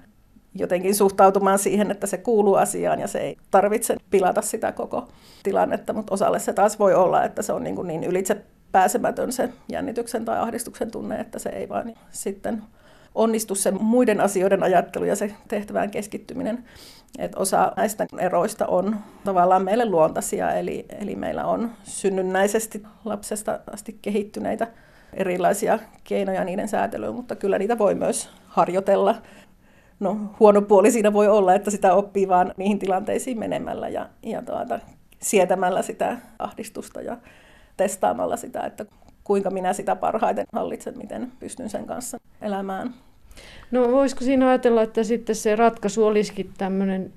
jotenkin suhtautumaan siihen, että se kuuluu asiaan ja se ei tarvitse pilata sitä koko tilannetta, mutta osalle se taas voi olla, että se on niin, kuin niin ylitse pääsemätön se jännityksen tai ahdistuksen tunne, että se ei vaan sitten onnistu se muiden asioiden ajattelu ja se tehtävään keskittyminen. Et osa näistä eroista on tavallaan meille luontaisia, eli, eli meillä on synnynnäisesti lapsesta asti kehittyneitä erilaisia keinoja niiden säätelyyn, mutta kyllä niitä voi myös harjoitella. No, huono puoli siinä voi olla, että sitä oppii vaan niihin tilanteisiin menemällä ja, ja tuota, sietämällä sitä ahdistusta ja testaamalla sitä, että kuinka minä sitä parhaiten hallitsen, miten pystyn sen kanssa elämään. No voisiko siinä ajatella, että sitten se ratkaisu olisikin tämmöinen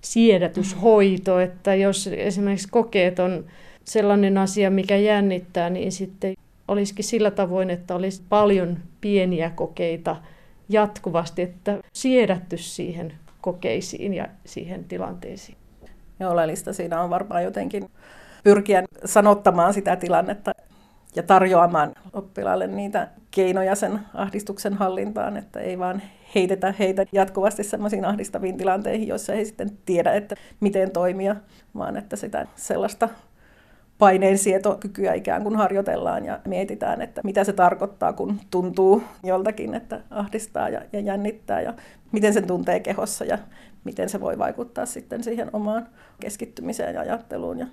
siedätyshoito, että jos esimerkiksi kokeet on sellainen asia, mikä jännittää, niin sitten olisikin sillä tavoin, että olisi paljon pieniä kokeita jatkuvasti, että siedätty siihen kokeisiin ja siihen tilanteisiin. Ja oleellista siinä on varmaan jotenkin pyrkiä sanottamaan sitä tilannetta ja tarjoamaan oppilaalle niitä keinoja sen ahdistuksen hallintaan, että ei vaan heitetä heitä jatkuvasti sellaisiin ahdistaviin tilanteihin, joissa he sitten tiedä, että miten toimia, vaan että sitä sellaista paineensietokykyä ikään kuin harjoitellaan ja mietitään, että mitä se tarkoittaa, kun tuntuu joltakin, että ahdistaa ja, ja jännittää ja miten sen tuntee kehossa ja miten se voi vaikuttaa sitten siihen omaan keskittymiseen ja ajatteluun ja,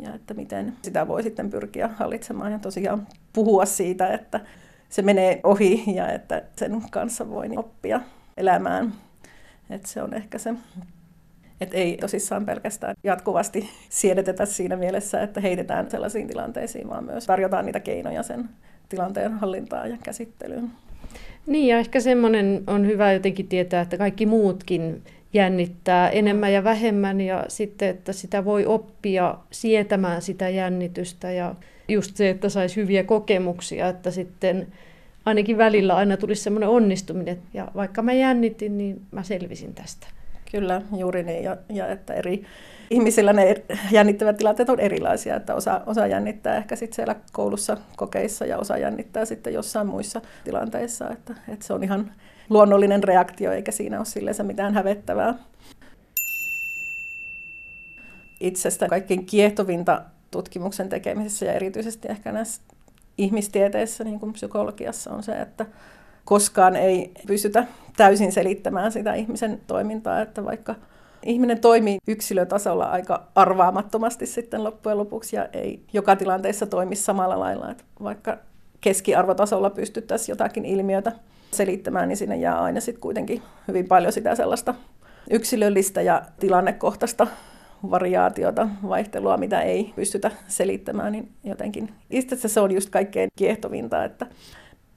ja että miten sitä voi sitten pyrkiä hallitsemaan ja tosiaan puhua siitä, että se menee ohi ja että sen kanssa voi oppia elämään. Että se on ehkä se että ei tosissaan pelkästään jatkuvasti siedetetä siinä mielessä, että heitetään sellaisiin tilanteisiin, vaan myös tarjotaan niitä keinoja sen tilanteen hallintaan ja käsittelyyn. Niin ja ehkä semmoinen on hyvä jotenkin tietää, että kaikki muutkin jännittää enemmän ja vähemmän ja sitten, että sitä voi oppia sietämään sitä jännitystä ja just se, että saisi hyviä kokemuksia, että sitten ainakin välillä aina tulisi semmoinen onnistuminen, ja vaikka mä jännitin, niin mä selvisin tästä. Kyllä, juuri niin. Ja, ja että eri ihmisillä ne jännittävät tilanteet on erilaisia, että osa, osa jännittää ehkä sitten siellä koulussa kokeissa ja osa jännittää sitten jossain muissa tilanteissa. Että, että se on ihan luonnollinen reaktio, eikä siinä ole silleensä mitään hävettävää. Itsestä kaikkein kiehtovinta tutkimuksen tekemisessä ja erityisesti ehkä näissä ihmistieteissä, niin kuin psykologiassa, on se, että koskaan ei pystytä täysin selittämään sitä ihmisen toimintaa, että vaikka ihminen toimii yksilötasolla aika arvaamattomasti sitten loppujen lopuksi ja ei joka tilanteessa toimi samalla lailla, että vaikka keskiarvotasolla pystyttäisiin jotakin ilmiötä selittämään, niin sinne jää aina sitten kuitenkin hyvin paljon sitä sellaista yksilöllistä ja tilannekohtaista variaatiota, vaihtelua, mitä ei pystytä selittämään, niin jotenkin itse se on just kaikkein kiehtovinta, että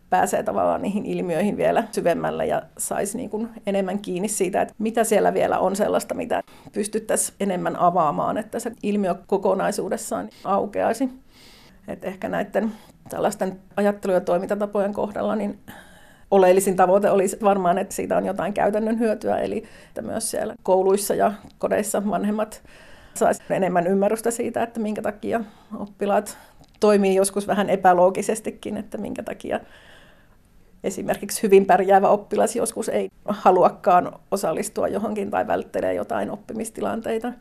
pääsee tavallaan niihin ilmiöihin vielä syvemmälle ja saisi niin kuin enemmän kiinni siitä, että mitä siellä vielä on sellaista, mitä pystyttäisiin enemmän avaamaan, että se ilmiö kokonaisuudessaan aukeaisi. Et ehkä näiden tällaisten ajattelu- ja toimintatapojen kohdalla niin oleellisin tavoite olisi varmaan, että siitä on jotain käytännön hyötyä, eli että myös siellä kouluissa ja kodeissa vanhemmat saisivat enemmän ymmärrystä siitä, että minkä takia oppilaat toimii joskus vähän epäloogisestikin, että minkä takia esimerkiksi hyvin pärjäävä oppilas joskus ei haluakaan osallistua johonkin tai välttelee jotain oppimistilanteita.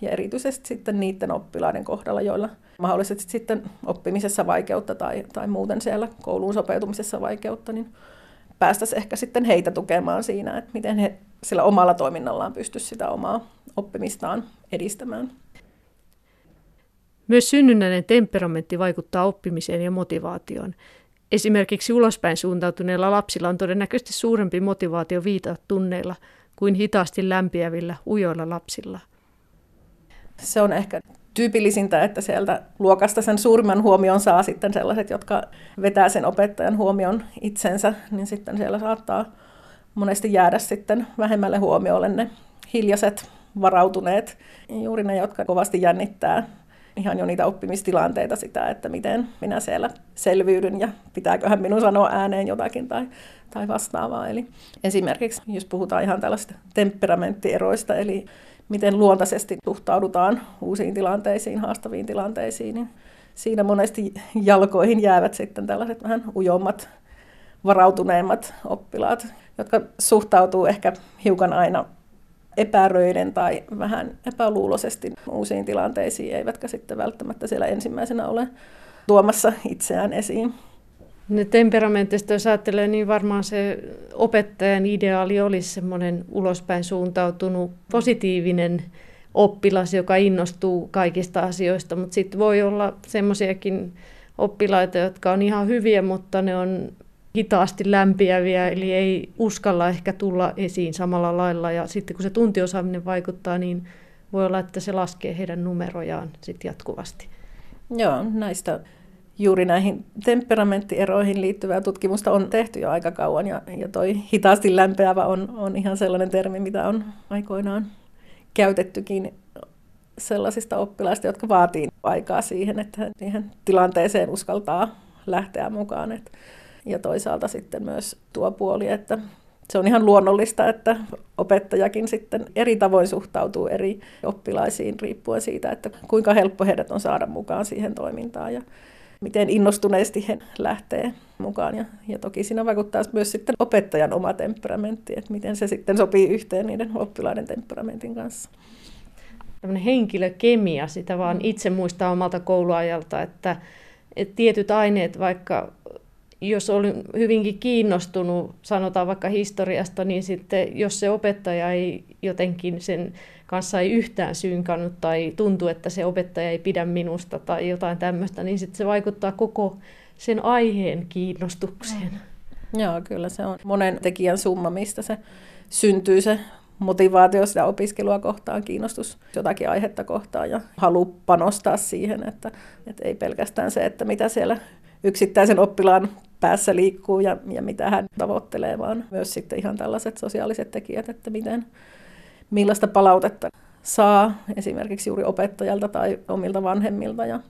Ja erityisesti sitten niiden oppilaiden kohdalla, joilla mahdollisesti sitten oppimisessa vaikeutta tai, tai muuten siellä kouluun sopeutumisessa vaikeutta, niin päästäisiin ehkä sitten heitä tukemaan siinä, että miten he sillä omalla toiminnallaan pystyisivät sitä omaa oppimistaan edistämään. Myös synnynnäinen temperamentti vaikuttaa oppimiseen ja motivaatioon. Esimerkiksi ulospäin suuntautuneilla lapsilla on todennäköisesti suurempi motivaatio viitata tunneilla kuin hitaasti lämpiävillä ujoilla lapsilla. Se on ehkä tyypillisintä, että sieltä luokasta sen suurimman huomion saa sitten sellaiset, jotka vetää sen opettajan huomion itsensä, niin sitten siellä saattaa monesti jäädä sitten vähemmälle huomiolle ne hiljaiset, varautuneet, juuri ne, jotka kovasti jännittää ihan jo niitä oppimistilanteita sitä, että miten minä siellä selviydyn ja pitääköhän minun sanoa ääneen jotakin tai, tai vastaavaa. Eli esimerkiksi jos puhutaan ihan tällaista temperamenttieroista, eli miten luontaisesti suhtaudutaan uusiin tilanteisiin, haastaviin tilanteisiin, niin siinä monesti jalkoihin jäävät sitten tällaiset vähän ujommat, varautuneemmat oppilaat, jotka suhtautuu ehkä hiukan aina epäröiden tai vähän epäluuloisesti uusiin tilanteisiin, eivätkä sitten välttämättä siellä ensimmäisenä ole tuomassa itseään esiin. Ne temperamentista, jos ajattelee, niin varmaan se opettajan ideaali olisi semmoinen ulospäin suuntautunut positiivinen oppilas, joka innostuu kaikista asioista, mutta sitten voi olla semmoisiakin oppilaita, jotka on ihan hyviä, mutta ne on hitaasti lämpiäviä, eli ei uskalla ehkä tulla esiin samalla lailla. Ja sitten kun se tuntiosaaminen vaikuttaa, niin voi olla, että se laskee heidän numerojaan sitten jatkuvasti. Joo, näistä juuri näihin temperamenttieroihin liittyvää tutkimusta on tehty jo aika kauan, ja, ja toi hitaasti lämpeävä on, on ihan sellainen termi, mitä on aikoinaan käytettykin sellaisista oppilaista, jotka vaatii aikaa siihen, että siihen tilanteeseen uskaltaa lähteä mukaan. Että ja toisaalta sitten myös tuo puoli, että se on ihan luonnollista, että opettajakin sitten eri tavoin suhtautuu eri oppilaisiin riippuen siitä, että kuinka helppo heidät on saada mukaan siihen toimintaan ja miten innostuneesti he lähtee mukaan. Ja, ja toki siinä vaikuttaa myös sitten opettajan oma temperamentti, että miten se sitten sopii yhteen niiden oppilaiden temperamentin kanssa. Tällainen henkilökemia, sitä vaan itse muistaa omalta kouluajalta, että, että tietyt aineet, vaikka jos olin hyvinkin kiinnostunut, sanotaan vaikka historiasta, niin sitten jos se opettaja ei jotenkin sen kanssa ei yhtään synkannut tai tuntuu, että se opettaja ei pidä minusta tai jotain tämmöistä, niin sitten se vaikuttaa koko sen aiheen kiinnostukseen. Mm. Joo, kyllä se on monen tekijän summa, mistä se syntyy se motivaatio sitä opiskelua kohtaan, kiinnostus jotakin aihetta kohtaan ja halu panostaa siihen, että, että ei pelkästään se, että mitä siellä yksittäisen oppilaan päässä liikkuu ja, ja mitä hän tavoittelee, vaan myös sitten ihan tällaiset sosiaaliset tekijät, että miten, millaista palautetta saa esimerkiksi juuri opettajalta tai omilta vanhemmilta ja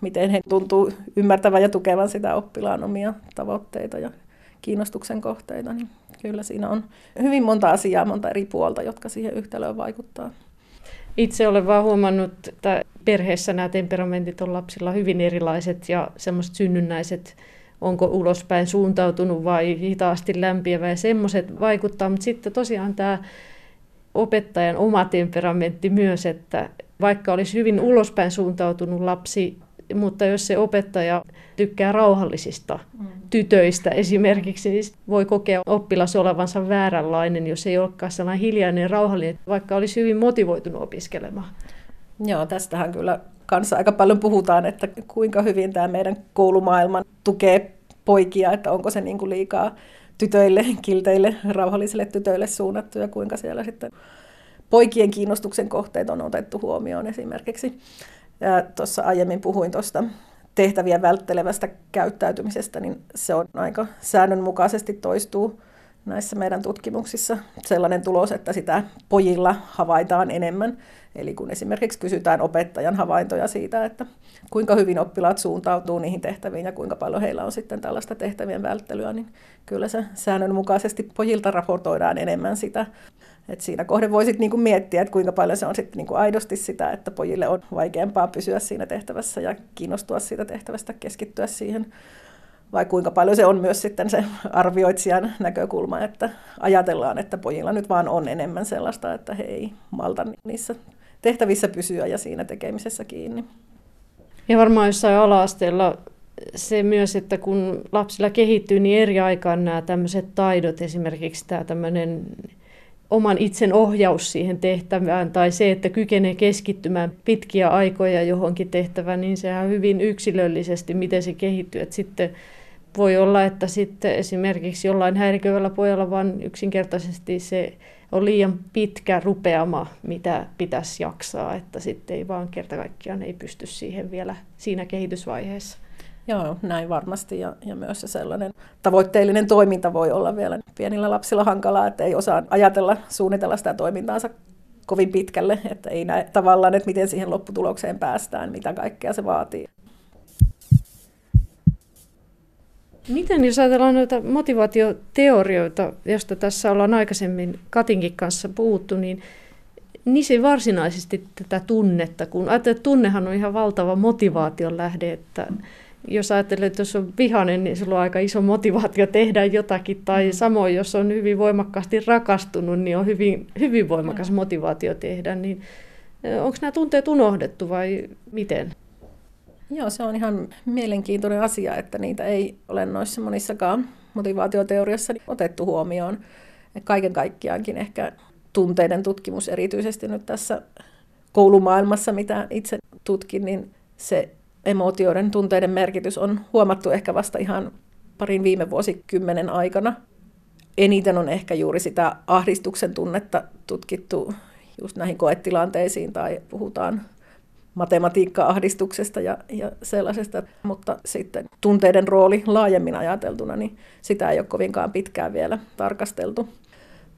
miten he tuntuu ymmärtävän ja tukevan sitä oppilaan omia tavoitteita ja kiinnostuksen kohteita, niin kyllä siinä on hyvin monta asiaa, monta eri puolta, jotka siihen yhtälöön vaikuttaa. Itse olen vaan huomannut, että perheessä nämä temperamentit on lapsilla hyvin erilaiset ja semmoiset synnynnäiset, onko ulospäin suuntautunut vai hitaasti lämpiävä ja semmoiset vaikuttaa, mutta sitten tosiaan tämä opettajan oma temperamentti myös, että vaikka olisi hyvin ulospäin suuntautunut lapsi, mutta jos se opettaja tykkää rauhallisista mm. tytöistä esimerkiksi, niin voi kokea oppilas olevansa vääränlainen, jos ei olekaan sellainen hiljainen rauhallinen, vaikka olisi hyvin motivoitunut opiskelemaan. Joo, tästähän kyllä kanssa aika paljon puhutaan, että kuinka hyvin tämä meidän koulumaailma tukee poikia, että onko se niin kuin liikaa tytöille, kilteille, rauhallisille tytöille suunnattu ja kuinka siellä sitten poikien kiinnostuksen kohteet on otettu huomioon esimerkiksi. Tuossa aiemmin puhuin tuosta tehtäviä välttelevästä käyttäytymisestä, niin se on aika säännönmukaisesti toistuu näissä meidän tutkimuksissa sellainen tulos, että sitä pojilla havaitaan enemmän. Eli kun esimerkiksi kysytään opettajan havaintoja siitä, että kuinka hyvin oppilaat suuntautuu niihin tehtäviin ja kuinka paljon heillä on sitten tällaista tehtävien välttelyä, niin kyllä se säännönmukaisesti pojilta raportoidaan enemmän sitä. Et siinä kohde voisit niinku miettiä, että kuinka paljon se on sitten niinku aidosti sitä, että pojille on vaikeampaa pysyä siinä tehtävässä ja kiinnostua siitä tehtävästä, keskittyä siihen vai kuinka paljon se on myös sitten se arvioitsijan näkökulma, että ajatellaan, että pojilla nyt vaan on enemmän sellaista, että he ei malta niissä tehtävissä pysyä ja siinä tekemisessä kiinni. Ja varmaan jossain ala-asteella se myös, että kun lapsilla kehittyy niin eri aikaan nämä tämmöiset taidot, esimerkiksi tämä tämmöinen oman itsen ohjaus siihen tehtävään tai se, että kykenee keskittymään pitkiä aikoja johonkin tehtävään, niin sehän on hyvin yksilöllisesti, miten se kehittyy. Että sitten voi olla, että sitten esimerkiksi jollain häirikövällä pojalla vaan yksinkertaisesti se on liian pitkä rupeama, mitä pitäisi jaksaa, että sitten ei vaan kerta kaikkiaan ei pysty siihen vielä siinä kehitysvaiheessa. Joo, näin varmasti. Ja, ja myös se sellainen tavoitteellinen toiminta voi olla vielä pienillä lapsilla hankalaa, että ei osaa ajatella, suunnitella sitä toimintaansa kovin pitkälle, että ei näe tavallaan, että miten siihen lopputulokseen päästään, mitä kaikkea se vaatii. Miten jos ajatellaan noita motivaatioteorioita, joista tässä ollaan aikaisemmin Katinkin kanssa puhuttu, niin niissä varsinaisesti tätä tunnetta, kun ajattelee, että tunnehan on ihan valtava motivaation lähde, että jos ajattelee, että jos on vihainen, niin sulla on aika iso motivaatio tehdä jotakin, tai mm. samoin, jos on hyvin voimakkaasti rakastunut, niin on hyvin, hyvin voimakas motivaatio tehdä, niin onko nämä tunteet unohdettu vai miten? Joo, se on ihan mielenkiintoinen asia, että niitä ei ole noissa monissakaan motivaatioteoriassa otettu huomioon. Kaiken kaikkiaankin ehkä tunteiden tutkimus erityisesti nyt tässä koulumaailmassa, mitä itse tutkin, niin se emootioiden tunteiden merkitys on huomattu ehkä vasta ihan parin viime vuosikymmenen aikana. Eniten on ehkä juuri sitä ahdistuksen tunnetta tutkittu just näihin koetilanteisiin tai puhutaan matematiikka-ahdistuksesta ja, ja sellaisesta, mutta sitten tunteiden rooli laajemmin ajateltuna, niin sitä ei ole kovinkaan pitkään vielä tarkasteltu.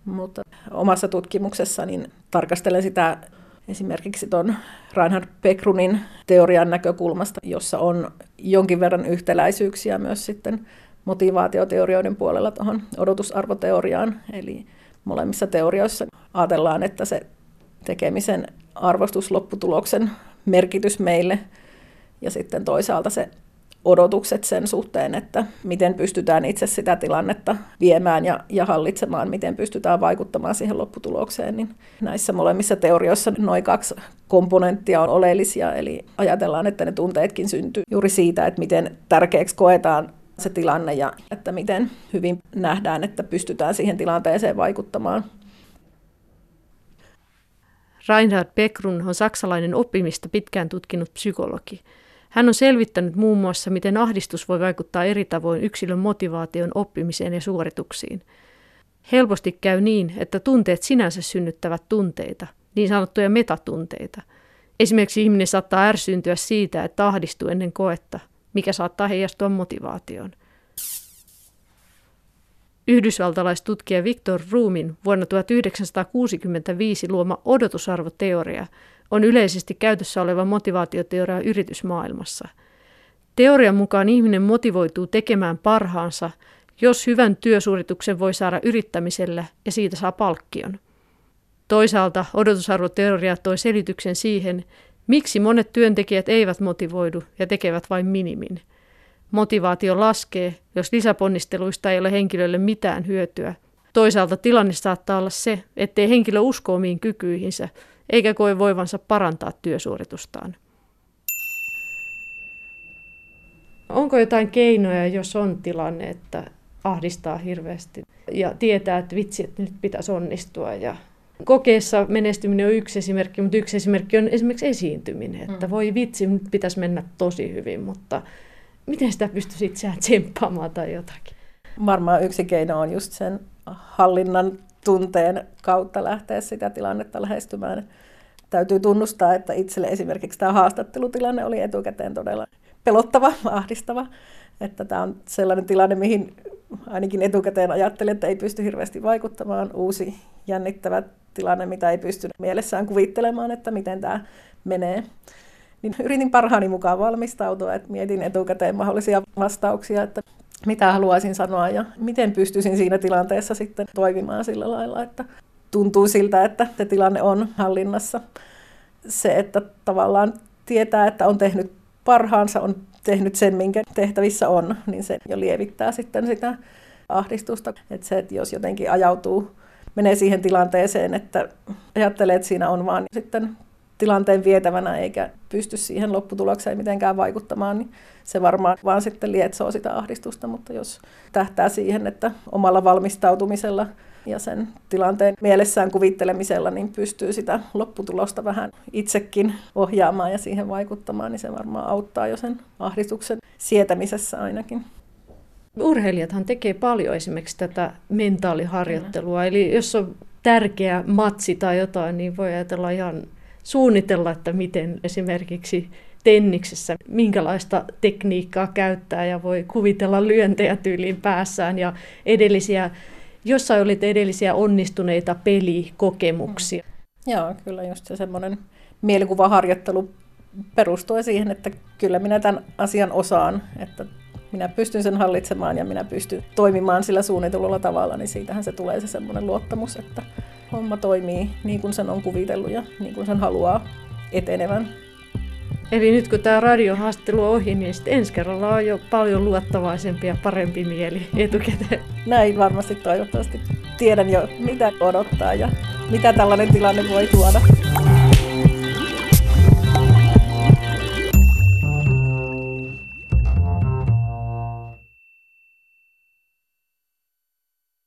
Mutta omassa tutkimuksessa niin tarkastelen sitä esimerkiksi tuon Reinhard Pekrunin teorian näkökulmasta, jossa on jonkin verran yhtäläisyyksiä myös sitten motivaatioteorioiden puolella tuohon odotusarvoteoriaan. Eli molemmissa teorioissa ajatellaan, että se tekemisen arvostus lopputuloksen merkitys meille ja sitten toisaalta se odotukset sen suhteen, että miten pystytään itse sitä tilannetta viemään ja, ja hallitsemaan, miten pystytään vaikuttamaan siihen lopputulokseen, niin näissä molemmissa teorioissa noin kaksi komponenttia on oleellisia, eli ajatellaan, että ne tunteetkin syntyy juuri siitä, että miten tärkeäksi koetaan se tilanne ja että miten hyvin nähdään, että pystytään siihen tilanteeseen vaikuttamaan. Reinhard Beckrun on saksalainen oppimista pitkään tutkinut psykologi. Hän on selvittänyt muun muassa, miten ahdistus voi vaikuttaa eri tavoin yksilön motivaation oppimiseen ja suorituksiin. Helposti käy niin, että tunteet sinänsä synnyttävät tunteita, niin sanottuja metatunteita. Esimerkiksi ihminen saattaa ärsyyntyä siitä, että ahdistuu ennen koetta, mikä saattaa heijastua motivaatioon. Yhdysvaltalaistutkija Victor Roomin vuonna 1965 luoma odotusarvoteoria on yleisesti käytössä oleva motivaatioteoria yritysmaailmassa. Teorian mukaan ihminen motivoituu tekemään parhaansa, jos hyvän työsuorituksen voi saada yrittämisellä ja siitä saa palkkion. Toisaalta odotusarvoteoria toi selityksen siihen, miksi monet työntekijät eivät motivoidu ja tekevät vain minimin. Motivaatio laskee, jos lisäponnisteluista ei ole henkilölle mitään hyötyä. Toisaalta tilanne saattaa olla se, ettei henkilö usko omiin kykyihinsä eikä koe voivansa parantaa työsuoritustaan. Onko jotain keinoja, jos on tilanne, että ahdistaa hirveästi ja tietää, että vitsi, että nyt pitäisi onnistua ja kokeessa menestyminen on yksi esimerkki, mutta yksi esimerkki on esimerkiksi esiintyminen, että mm. voi vitsi, nyt pitäisi mennä tosi hyvin, mutta miten sitä pystyisi itseään tsemppaamaan tai jotakin? Varmaan yksi keino on just sen hallinnan tunteen kautta lähteä sitä tilannetta lähestymään. Täytyy tunnustaa, että itselle esimerkiksi tämä haastattelutilanne oli etukäteen todella pelottava, [LAUGHS] ahdistava. Että tämä on sellainen tilanne, mihin ainakin etukäteen ajattelin, että ei pysty hirveästi vaikuttamaan. Uusi jännittävä tilanne, mitä ei pysty mielessään kuvittelemaan, että miten tämä menee. Niin [LAUGHS] yritin parhaani mukaan valmistautua, että mietin etukäteen mahdollisia vastauksia, että mitä haluaisin sanoa ja miten pystyisin siinä tilanteessa sitten toimimaan sillä lailla, että tuntuu siltä, että se tilanne on hallinnassa. Se, että tavallaan tietää, että on tehnyt parhaansa, on tehnyt sen, minkä tehtävissä on, niin se jo lievittää sitten sitä ahdistusta. Että se, että jos jotenkin ajautuu, menee siihen tilanteeseen, että ajattelee, että siinä on vaan sitten tilanteen vietävänä eikä pysty siihen lopputulokseen mitenkään vaikuttamaan, niin se varmaan vaan sitten lietsoo sitä ahdistusta, mutta jos tähtää siihen, että omalla valmistautumisella ja sen tilanteen mielessään kuvittelemisella niin pystyy sitä lopputulosta vähän itsekin ohjaamaan ja siihen vaikuttamaan, niin se varmaan auttaa jo sen ahdistuksen sietämisessä ainakin. Urheilijathan tekee paljon esimerkiksi tätä mentaaliharjoittelua, eli jos on tärkeä matsi tai jotain, niin voi ajatella ihan suunnitella, että miten esimerkiksi tenniksessä, minkälaista tekniikkaa käyttää ja voi kuvitella lyöntejä tyyliin päässään ja edellisiä, jossain olit edellisiä onnistuneita pelikokemuksia. Mm. Joo, kyllä just se semmoinen mielikuvaharjoittelu perustuu siihen, että kyllä minä tämän asian osaan, että minä pystyn sen hallitsemaan ja minä pystyn toimimaan sillä suunnitellulla tavalla, niin siitähän se tulee se semmoinen luottamus, että homma toimii niin kuin sen on kuvitellut ja niin kuin sen haluaa etenevän. Eli nyt kun tämä radiohaastattelu on ohi, niin sitten ensi kerralla on jo paljon luottavaisempi ja parempi mieli etukäteen. Näin varmasti toivottavasti tiedän jo, mitä odottaa ja mitä tällainen tilanne voi tuoda.